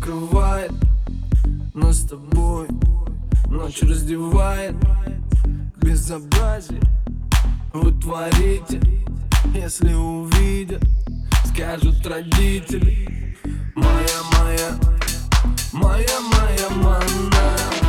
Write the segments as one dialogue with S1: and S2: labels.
S1: накрывает нас с тобой Ночь раздевает безобразие Вы творите, если увидят Скажут родители Моя, моя, моя, моя манна.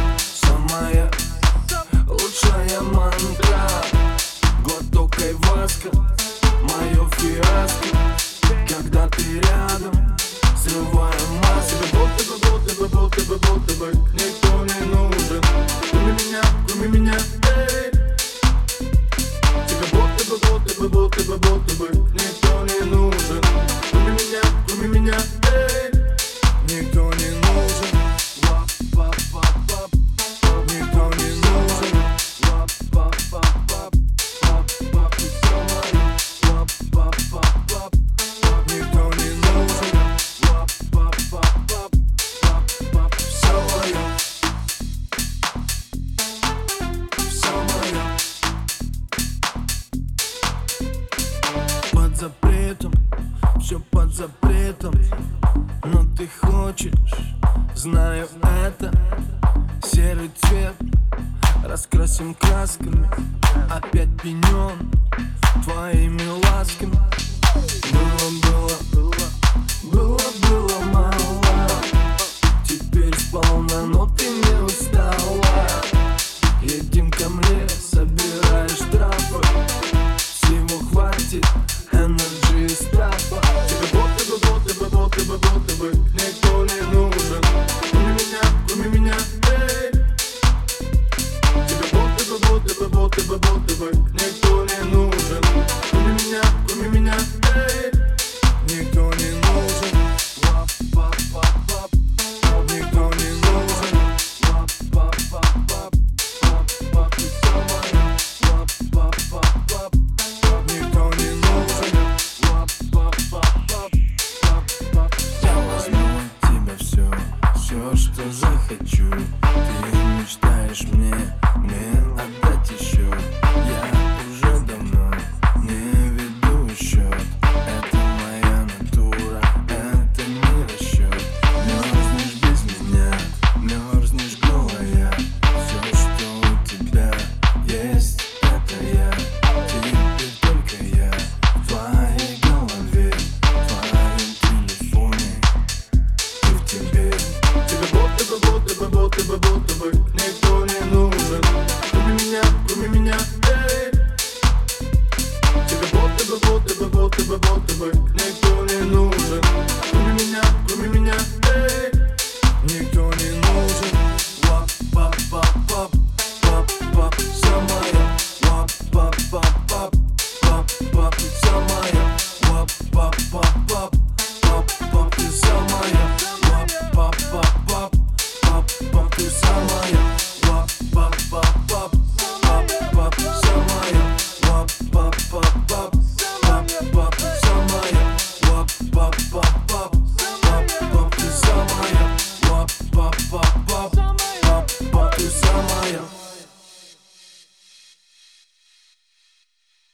S1: запретом, все под запретом. Но ты хочешь, знаю это Серый цвет. Раскрасим красками Опять пенен твоими ласками. Было to work, next just.